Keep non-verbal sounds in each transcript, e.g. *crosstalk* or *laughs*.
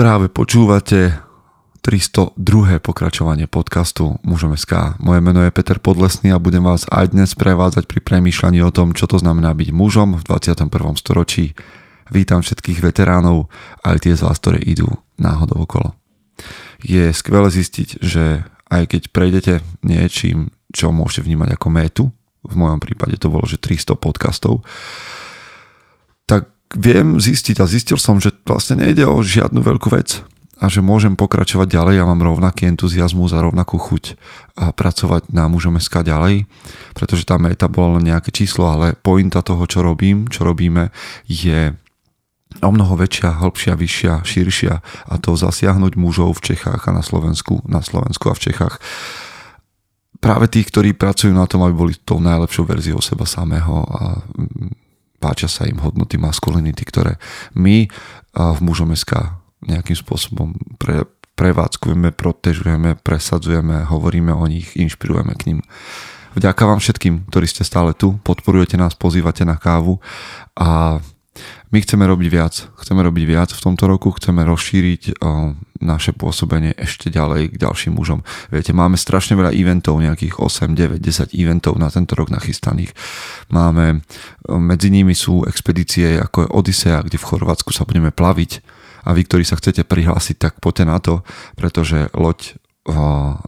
Práve počúvate 302. pokračovanie podcastu Mužom SK. Moje meno je Peter Podlesný a budem vás aj dnes prevádzať pri premýšľaní o tom, čo to znamená byť mužom v 21. storočí. Vítam všetkých veteránov, aj tie z vás, ktoré idú náhodou okolo. Je skvelé zistiť, že aj keď prejdete niečím, čo môžete vnímať ako métu, v mojom prípade to bolo, že 300 podcastov, viem zistiť a zistil som, že vlastne nejde o žiadnu veľkú vec a že môžem pokračovať ďalej, ja mám rovnaký entuziasmus a rovnakú chuť a pracovať na mužom SK ďalej, pretože tam meta bolo len nejaké číslo, ale pointa toho, čo robím, čo robíme, je o mnoho väčšia, hĺbšia, vyššia, širšia a to zasiahnuť mužov v Čechách a na Slovensku, na Slovensku a v Čechách. Práve tých, ktorí pracujú na tom, aby boli tou najlepšou verziou seba samého a páčia sa im hodnoty maskulinity, ktoré my v mužom SK nejakým spôsobom pre, prevádzkujeme, protežujeme, presadzujeme, hovoríme o nich, inšpirujeme k ním. Vďaka vám všetkým, ktorí ste stále tu, podporujete nás, pozývate na kávu a my chceme robiť viac. Chceme robiť viac v tomto roku, chceme rozšíriť o, naše pôsobenie ešte ďalej k ďalším mužom. Viete, máme strašne veľa eventov, nejakých 8, 9, 10 eventov na tento rok nachystaných. Máme, medzi nimi sú expedície ako je Odisea, kde v Chorvátsku sa budeme plaviť a vy, ktorí sa chcete prihlásiť, tak poďte na to, pretože loď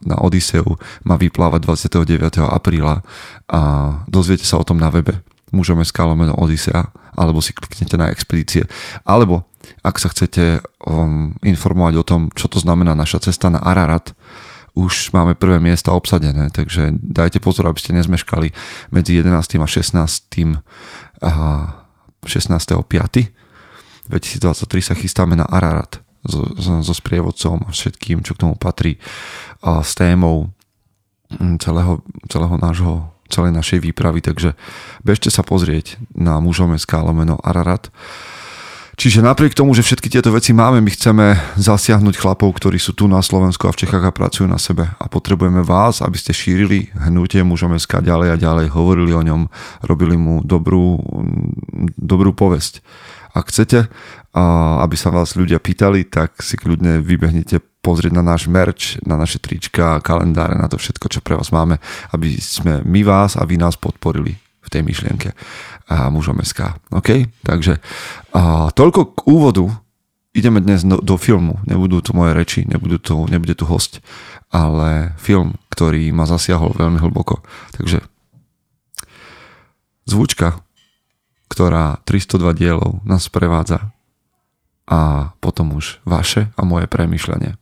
na Odiseu má vyplávať 29. apríla a dozviete sa o tom na webe mužom SK lomeno Odisea, alebo si kliknete na expedície. Alebo ak sa chcete um, informovať o tom, čo to znamená naša cesta na Ararat, už máme prvé miesta obsadené, takže dajte pozor, aby ste nezmeškali medzi 11. a 16. A 16. 5. 2023 sa chystáme na Ararat so, so, so sprievodcom a všetkým, čo k tomu patrí a s témou mm, celého, celého nášho celej našej výpravy, takže bežte sa pozrieť na mužom SK lomeno Ararat. Čiže napriek tomu, že všetky tieto veci máme, my chceme zasiahnuť chlapov, ktorí sú tu na Slovensku a v Čechách a pracujú na sebe. A potrebujeme vás, aby ste šírili hnutie mužom SK ďalej a ďalej, hovorili o ňom, robili mu dobrú, dobrú povesť. Ak chcete, aby sa vás ľudia pýtali, tak si kľudne vybehnite pozrieť na náš merch, na naše trička, kalendáre, na to všetko, čo pre vás máme, aby sme my vás a vy nás podporili v tej myšlienke a mužom SK. OK? Takže a, toľko k úvodu. Ideme dnes do, do filmu. Nebudú tu moje reči, nebudú tu, nebude tu host, ale film, ktorý ma zasiahol veľmi hlboko. Takže zvučka, ktorá 302 dielov nás prevádza a potom už vaše a moje premyšľanie.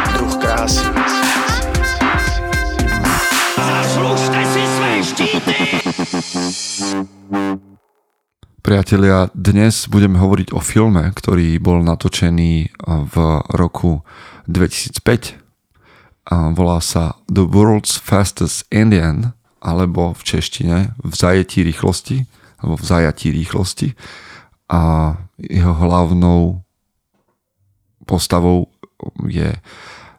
štíty! Priatelia, dnes budeme hovoriť o filme, ktorý bol natočený v roku 2005. A volá sa The World's Fastest Indian, alebo v češtine v zajetí rýchlosti, alebo v zajatí rýchlosti. A jeho hlavnou postavou je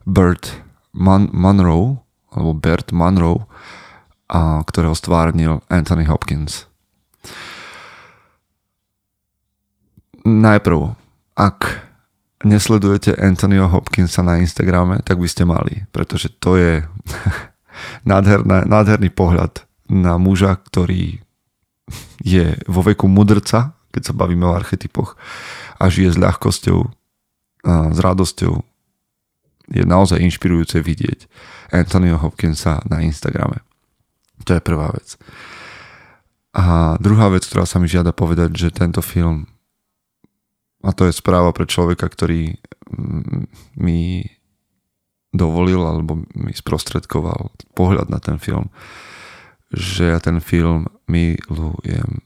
Bert Man- Monroe, alebo Bert Monroe, a ktorého stvárnil Anthony Hopkins. Najprv, ak nesledujete Anthonyho Hopkinsa na Instagrame, tak by ste mali, pretože to je *laughs* nádherný, nádherný pohľad na muža, ktorý je vo veku mudrca, keď sa bavíme o archetypoch a žije s ľahkosťou a s radosťou je naozaj inšpirujúce vidieť Anthonyho Hopkinsa na Instagrame. To je prvá vec. A druhá vec, ktorá sa mi žiada povedať, že tento film, a to je správa pre človeka, ktorý mm, mi dovolil alebo mi sprostredkoval pohľad na ten film, že ja ten film milujem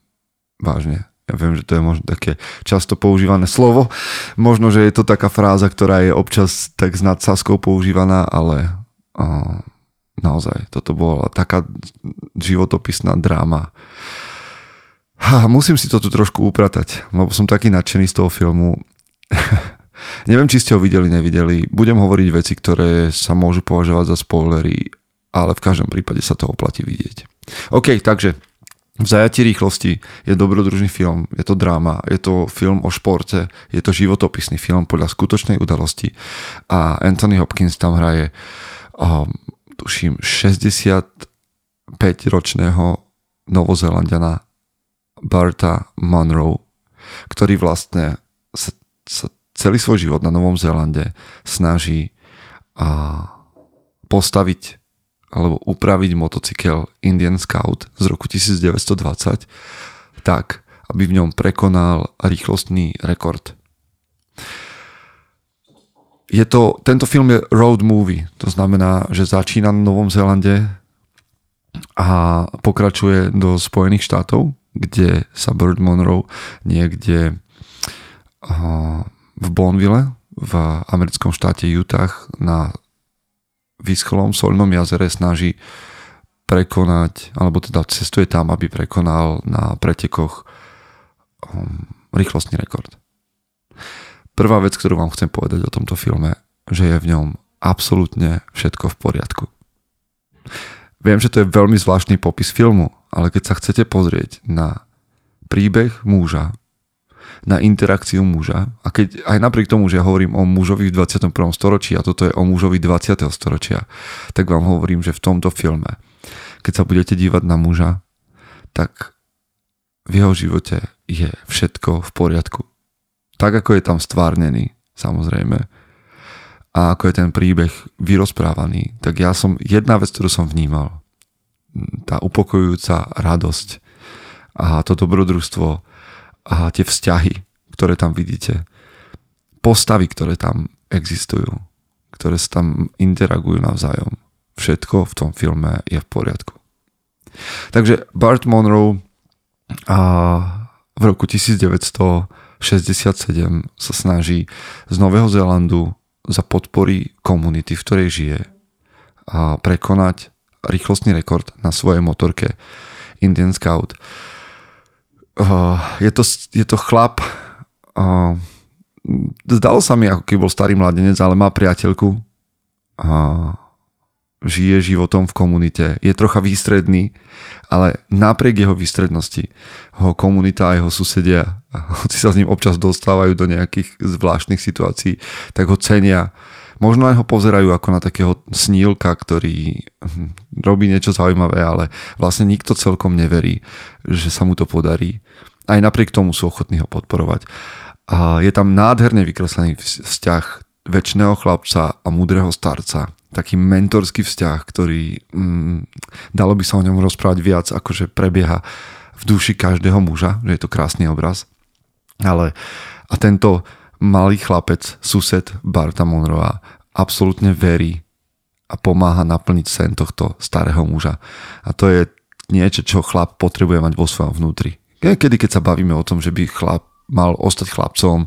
vážne. Ja viem, že to je možno také často používané slovo. Možno, že je to taká fráza, ktorá je občas tak s nadsázkou používaná, ale uh, naozaj, toto bola taká životopisná dráma. Ha, musím si to tu trošku upratať, lebo som taký nadšený z toho filmu. *laughs* Neviem, či ste ho videli, nevideli. Budem hovoriť veci, ktoré sa môžu považovať za spoilery, ale v každom prípade sa to oplatí vidieť. OK, takže v zajati rýchlosti je dobrodružný film, je to dráma, je to film o športe, je to životopisný film podľa skutočnej udalosti a Anthony Hopkins tam hraje um, tuším 65-ročného Novozelandiana Barta Monroe, ktorý vlastne sa, sa celý svoj život na Novom Zélande snaží a, postaviť alebo upraviť motocykel Indian Scout z roku 1920 tak, aby v ňom prekonal rýchlostný rekord. Je to, tento film je road movie, to znamená, že začína na Novom Zélande a pokračuje do Spojených štátov, kde sa Bird Monroe niekde v Bonville v americkom štáte Utah na vyschlom solnom jazere snaží prekonať, alebo teda cestuje tam, aby prekonal na pretekoch um, rýchlostný rekord. Prvá vec, ktorú vám chcem povedať o tomto filme, že je v ňom absolútne všetko v poriadku. Viem, že to je veľmi zvláštny popis filmu, ale keď sa chcete pozrieť na príbeh muža, na interakciu muža. A keď aj napriek tomu, že hovorím o mužovi v 21. storočí a toto je o mužovi 20. storočia, tak vám hovorím, že v tomto filme, keď sa budete dívať na muža, tak v jeho živote je všetko v poriadku. Tak ako je tam stvárnený, samozrejme, a ako je ten príbeh vyrozprávaný, tak ja som, jedna vec, ktorú som vnímal, tá upokojujúca radosť a to dobrodružstvo a tie vzťahy, ktoré tam vidíte, postavy, ktoré tam existujú, ktoré sa tam interagujú navzájom. Všetko v tom filme je v poriadku. Takže Bart Monroe a v roku 1967 sa snaží z Nového Zélandu za podpory komunity, v ktorej žije, a prekonať rýchlostný rekord na svojej motorke Indian Scout uh, je, to, je to chlap, uh, zdalo sa mi, ako keby bol starý mladenec, ale má priateľku, uh, žije životom v komunite, je trocha výstredný, ale napriek jeho výstrednosti ho komunita a jeho susedia, *laughs* hoci sa s ním občas dostávajú do nejakých zvláštnych situácií, tak ho cenia Možno aj ho pozerajú ako na takého snílka, ktorý hm, robí niečo zaujímavé, ale vlastne nikto celkom neverí, že sa mu to podarí. Aj napriek tomu sú ochotní ho podporovať. A je tam nádherne vykreslený vzťah väčšného chlapca a múdreho starca. Taký mentorský vzťah, ktorý mm, dalo by sa o ňom rozprávať viac, akože prebieha v duši každého muža, že je to krásny obraz. Ale a tento malý chlapec, sused Barta Monroa, absolútne verí a pomáha naplniť sen tohto starého muža. A to je niečo, čo chlap potrebuje mať vo svojom vnútri. Kedy, keď sa bavíme o tom, že by chlap mal ostať chlapcom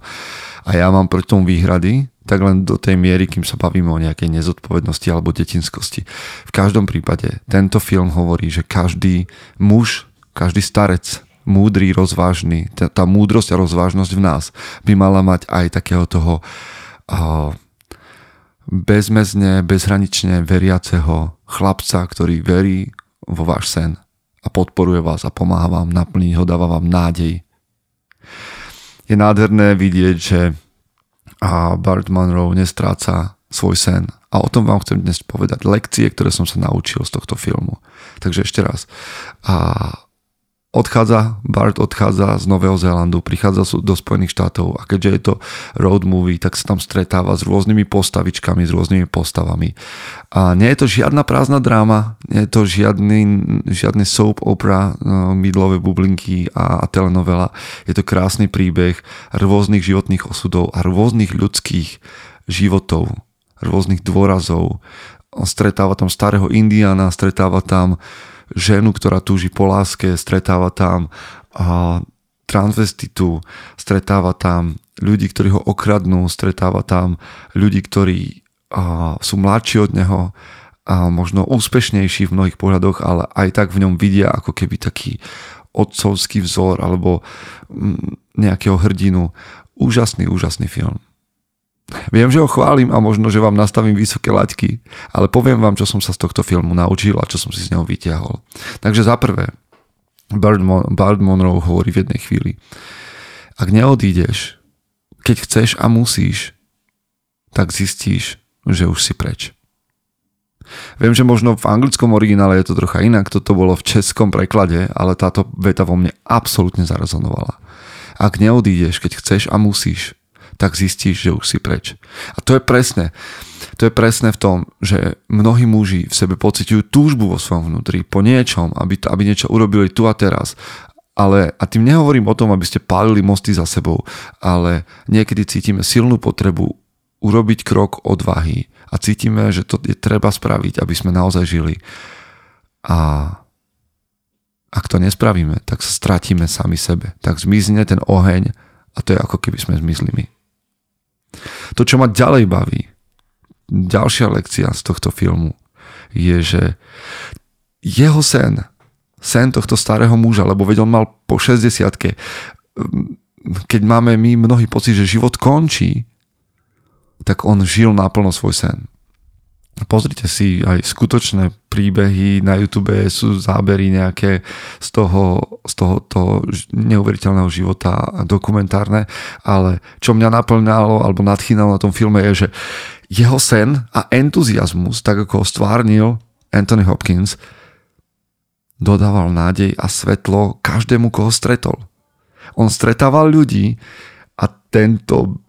a ja mám proti tomu výhrady, tak len do tej miery, kým sa bavíme o nejakej nezodpovednosti alebo detinskosti. V každom prípade tento film hovorí, že každý muž, každý starec múdry, rozvážny, tá, tá múdrosť a rozvážnosť v nás by mala mať aj takého toho uh, bezmezne, bezhranične veriaceho chlapca, ktorý verí vo váš sen a podporuje vás a pomáha vám naplniť ho, dáva vám nádej. Je nádherné vidieť, že a Bart Monroe nestráca svoj sen. A o tom vám chcem dnes povedať lekcie, ktoré som sa naučil z tohto filmu. Takže ešte raz. A odchádza, Bart odchádza z Nového Zélandu, prichádza do Spojených štátov a keďže je to road movie, tak sa tam stretáva s rôznymi postavičkami, s rôznymi postavami. A nie je to žiadna prázdna dráma, nie je to žiadny, žiadny soap opera, no, mydlové bublinky a, a telenovela. Je to krásny príbeh rôznych životných osudov a rôznych ľudských životov, rôznych dôrazov. On stretáva tam starého Indiana, stretáva tam ženu, ktorá túži po láske, stretáva tam a transvestitu, stretáva tam ľudí, ktorí ho okradnú, stretáva tam ľudí, ktorí a, sú mladší od neho a možno úspešnejší v mnohých pohľadoch, ale aj tak v ňom vidia ako keby taký otcovský vzor alebo mm, nejakého hrdinu. Úžasný, úžasný film. Viem, že ho chválim a možno, že vám nastavím vysoké laťky, ale poviem vám, čo som sa z tohto filmu naučil a čo som si z neho vyťahol. Takže za prvé, Bard, Mon- Bard Monroe hovorí v jednej chvíli, ak neodídeš, keď chceš a musíš, tak zistíš, že už si preč. Viem, že možno v anglickom originále je to trocha inak, toto bolo v českom preklade, ale táto veta vo mne absolútne zarezonovala. Ak neodídeš, keď chceš a musíš, tak zistíš, že už si preč. A to je presné. To je presné v tom, že mnohí muži v sebe pociťujú túžbu vo svojom vnútri po niečom, aby, to, aby niečo urobili tu a teraz. Ale, a tým nehovorím o tom, aby ste pálili mosty za sebou, ale niekedy cítime silnú potrebu urobiť krok odvahy a cítime, že to je treba spraviť, aby sme naozaj žili. A ak to nespravíme, tak sa stratíme sami sebe. Tak zmizne ten oheň a to je ako keby sme zmizli my. To, čo ma ďalej baví, ďalšia lekcia z tohto filmu, je, že jeho sen, sen tohto starého muža, lebo veď on mal po 60 keď máme my mnohý pocit, že život končí, tak on žil naplno svoj sen. Pozrite si aj skutočné príbehy, na YouTube sú zábery nejaké z toho, z toho, toho neuveriteľného života dokumentárne, ale čo mňa naplňalo alebo nadchýnalo na tom filme je, že jeho sen a entuziasmus, tak ako ho stvárnil Anthony Hopkins, dodával nádej a svetlo každému, koho stretol. On stretával ľudí a tento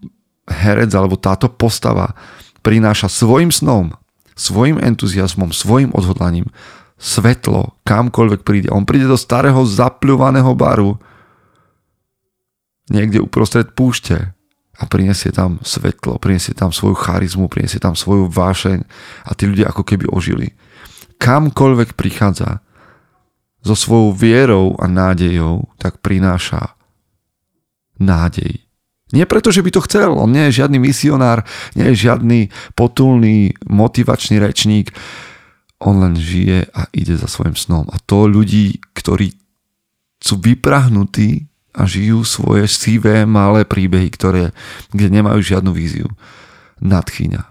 herec alebo táto postava prináša svojim snom svojim entuziasmom, svojim odhodlaním svetlo kamkoľvek príde. On príde do starého zapľúvaného baru niekde uprostred púšte a prinesie tam svetlo, prinesie tam svoju charizmu, prinesie tam svoju vášeň a tí ľudia ako keby ožili. Kamkoľvek prichádza so svojou vierou a nádejou, tak prináša nádej nie preto, že by to chcel, on nie je žiadny misionár, nie je žiadny potulný, motivačný rečník, on len žije a ide za svojim snom. A to ľudí, ktorí sú vyprahnutí a žijú svoje sivé malé príbehy, ktoré, kde nemajú žiadnu víziu, nadchýňa.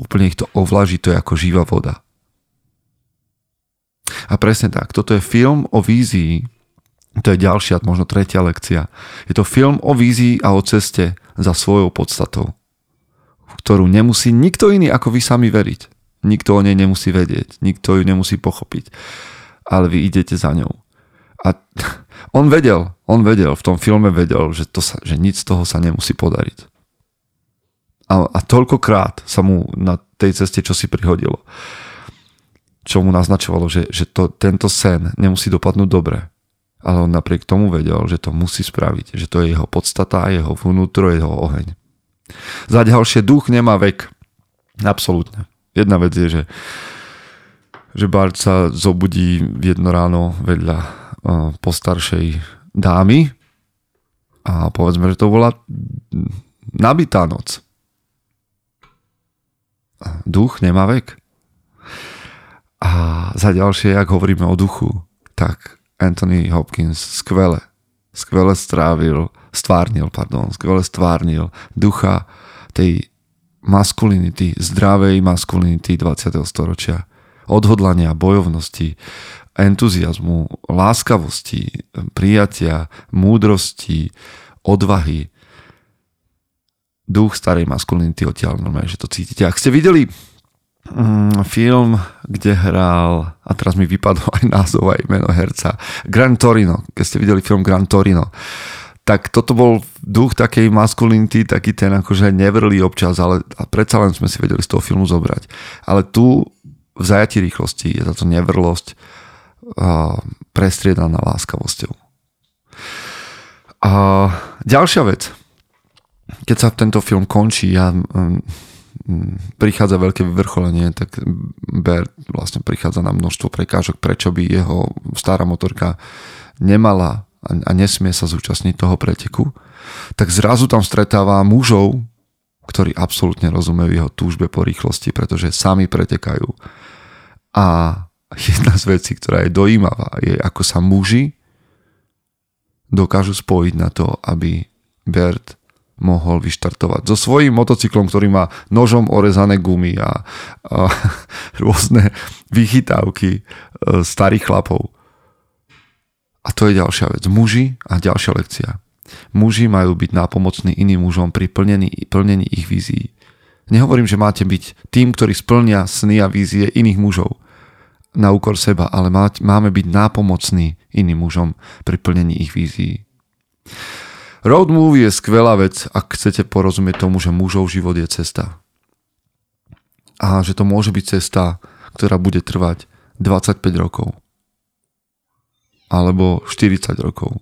Úplne ich to ovlaží, to je ako živá voda. A presne tak, toto je film o vízii, to je ďalšia, možno tretia lekcia. Je to film o vízii a o ceste za svojou podstatou, v ktorú nemusí nikto iný ako vy sami veriť. Nikto o nej nemusí vedieť, nikto ju nemusí pochopiť, ale vy idete za ňou. A *laughs* on vedel, on vedel, v tom filme vedel, že, to sa, že nič z toho sa nemusí podariť. A, a toľkokrát sa mu na tej ceste čo si prihodilo, čo mu naznačovalo, že, že to, tento sen nemusí dopadnúť dobre ale on napriek tomu vedel, že to musí spraviť, že to je jeho podstata, jeho vnútro, jeho oheň. Za ďalšie, duch nemá vek. Absolútne. Jedna vec je, že, že Bart sa zobudí v jedno ráno vedľa uh, postaršej dámy a povedzme, že to bola nabitá noc. Duch nemá vek. A za ďalšie, ak hovoríme o duchu, tak Anthony Hopkins skvele, skvele strávil, stvárnil, pardon, skvele stvárnil ducha tej maskulinity, zdravej maskulinity 20. storočia. Odhodlania, bojovnosti, entuziasmu, láskavosti, prijatia, múdrosti, odvahy. Duch starej maskulinity odtiaľ normálne, že to cítite. Ak ste videli mm, film, kde hral, a teraz mi vypadlo aj názov, aj meno herca, Gran Torino, keď ste videli film Gran Torino, tak toto bol duch takej maskulinity, taký ten akože nevrlý občas, ale a predsa len sme si vedeli z toho filmu zobrať. Ale tu v zajati rýchlosti je táto nevrlosť uh, prestriedaná láskavosťou. A ďalšia vec, keď sa tento film končí, ja um, prichádza veľké vyvrcholenie, tak Bert vlastne prichádza na množstvo prekážok, prečo by jeho stará motorka nemala a nesmie sa zúčastniť toho preteku, tak zrazu tam stretáva mužov, ktorí absolútne rozumejú jeho túžbe po rýchlosti, pretože sami pretekajú. A jedna z vecí, ktorá je dojímavá, je ako sa muži dokážu spojiť na to, aby Bert mohol vyštartovať. So svojím motocyklom, ktorý má nožom orezané gumy a, a *laughs* rôzne vychytávky e, starých chlapov. A to je ďalšia vec. Muži a ďalšia lekcia. Muži majú byť nápomocní iným mužom pri plnení, plnení ich vízií. Nehovorím, že máte byť tým, ktorí splnia sny a vízie iných mužov na úkor seba, ale máme byť nápomocní iným mužom pri plnení ich vízií. Road movie je skvelá vec, ak chcete porozumieť tomu, že mužov život je cesta. A že to môže byť cesta, ktorá bude trvať 25 rokov. Alebo 40 rokov.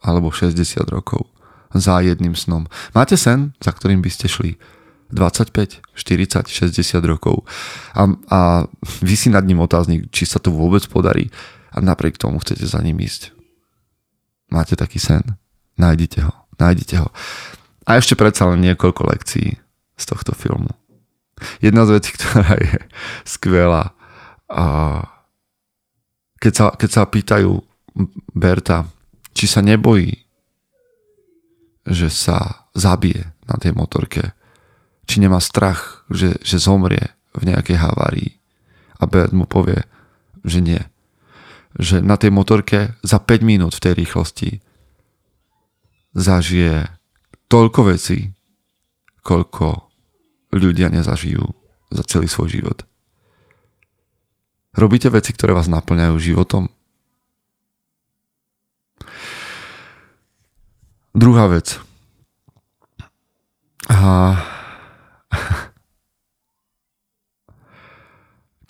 Alebo 60 rokov. Za jedným snom. Máte sen, za ktorým by ste šli 25, 40, 60 rokov a, a vy si nad ním otáznik, či sa to vôbec podarí a napriek tomu chcete za ním ísť. Máte taký sen? Nájdite ho. Nájdite ho. A ešte predsa len niekoľko lekcií z tohto filmu. Jedna z vecí, *laughs* ktorá je skvelá, a keď, sa, keď sa pýtajú Berta, či sa nebojí, že sa zabije na tej motorke, či nemá strach, že, že zomrie v nejakej havárii. A Bert mu povie, že nie. Že na tej motorke za 5 minút v tej rýchlosti zažije toľko vecí, koľko ľudia nezažijú za celý svoj život. Robíte veci, ktoré vás naplňajú životom? Druhá vec. A *laughs*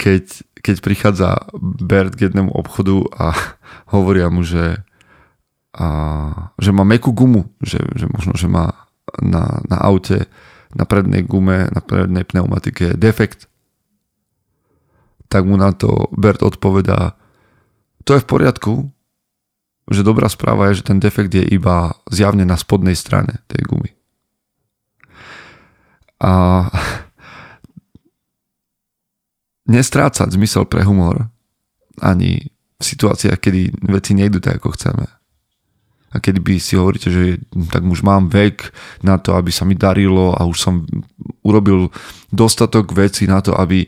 keď, keď prichádza Bert k jednému obchodu a *laughs* hovoria mu, že a, že má mekú gumu, že, že možno, že má na, na aute, na prednej gume, na prednej pneumatike defekt, tak mu na to Bert odpovedá, to je v poriadku, že dobrá správa je, že ten defekt je iba zjavne na spodnej strane tej gumy. A *laughs* nestrácať zmysel pre humor ani v situáciách, kedy veci nejdu tak, ako chceme a keď by si hovoríte, že tak už mám vek na to, aby sa mi darilo a už som urobil dostatok veci na to, aby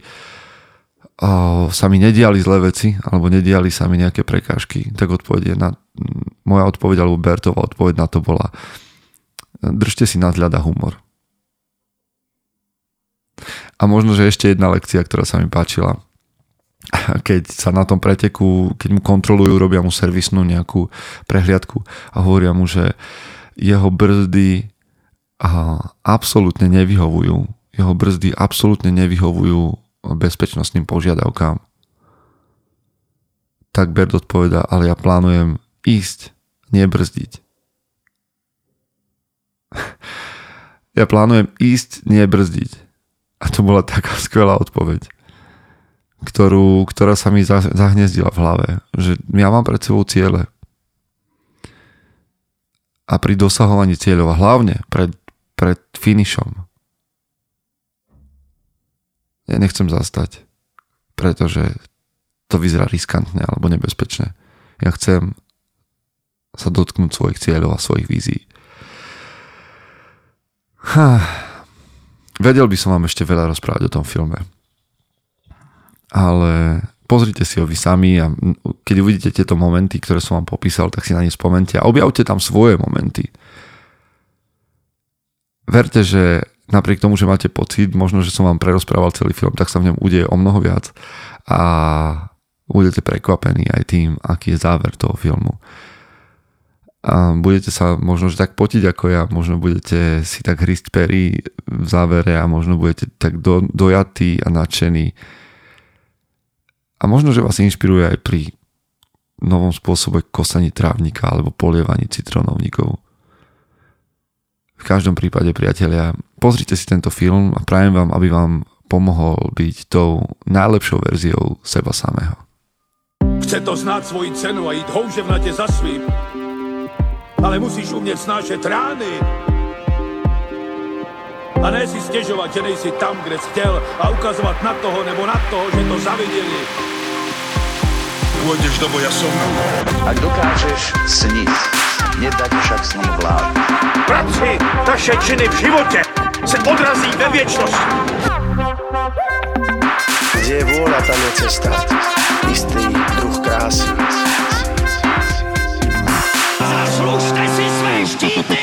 sa mi nediali zlé veci alebo nediali sa mi nejaké prekážky, tak odpovede na, moja odpoveď alebo Bertová odpoveď na to bola držte si nadhľad a humor. A možno, že ešte jedna lekcia, ktorá sa mi páčila keď sa na tom preteku, keď mu kontrolujú, robia mu servisnú nejakú prehliadku a hovoria mu, že jeho brzdy absolútne nevyhovujú. Jeho brzdy absolútne nevyhovujú bezpečnostným požiadavkám. Tak Bert odpoveda, ale ja plánujem ísť, nebrzdiť. *laughs* ja plánujem ísť, nebrzdiť. A to bola taká skvelá odpoveď ktorú, ktorá sa mi zahniezdila v hlave. Že ja mám pred sebou ciele. A pri dosahovaní cieľov, a hlavne pred, pred finišom, ja nechcem zastať, pretože to vyzerá riskantne alebo nebezpečné. Ja chcem sa dotknúť svojich cieľov a svojich vízií. Ha. Vedel by som vám ešte veľa rozprávať o tom filme ale pozrite si ho vy sami a keď uvidíte tieto momenty, ktoré som vám popísal, tak si na ne spomente a objavte tam svoje momenty. Verte, že napriek tomu, že máte pocit, možno, že som vám prerozprával celý film, tak sa v ňom udeje o mnoho viac a budete prekvapení aj tým, aký je záver toho filmu. A budete sa možno že tak potiť ako ja, možno budete si tak hryst pery v závere a možno budete tak do, dojatí a nadšení a možno, že vás inšpiruje aj pri novom spôsobe kosaní trávnika alebo polievaní citrónovníkov. V každom prípade, priatelia, pozrite si tento film a prajem vám, aby vám pomohol byť tou najlepšou verziou seba samého. Chce to znát svoji cenu a jít houževnatě za svým. Ale musíš umět snášet rány. A ne si stežovať, že nejsi tam, kde si chcel a ukazovať na toho nebo na toho, že to zavideli. Pôjdeš do boja som. Ak dokážeš sniť, nedať však snom vlád. Práci taše činy v živote se odrazí ve viečnosť. Kde je vôľa, tam je cesta. Istý druh krásy. Zaslužte si své štíty!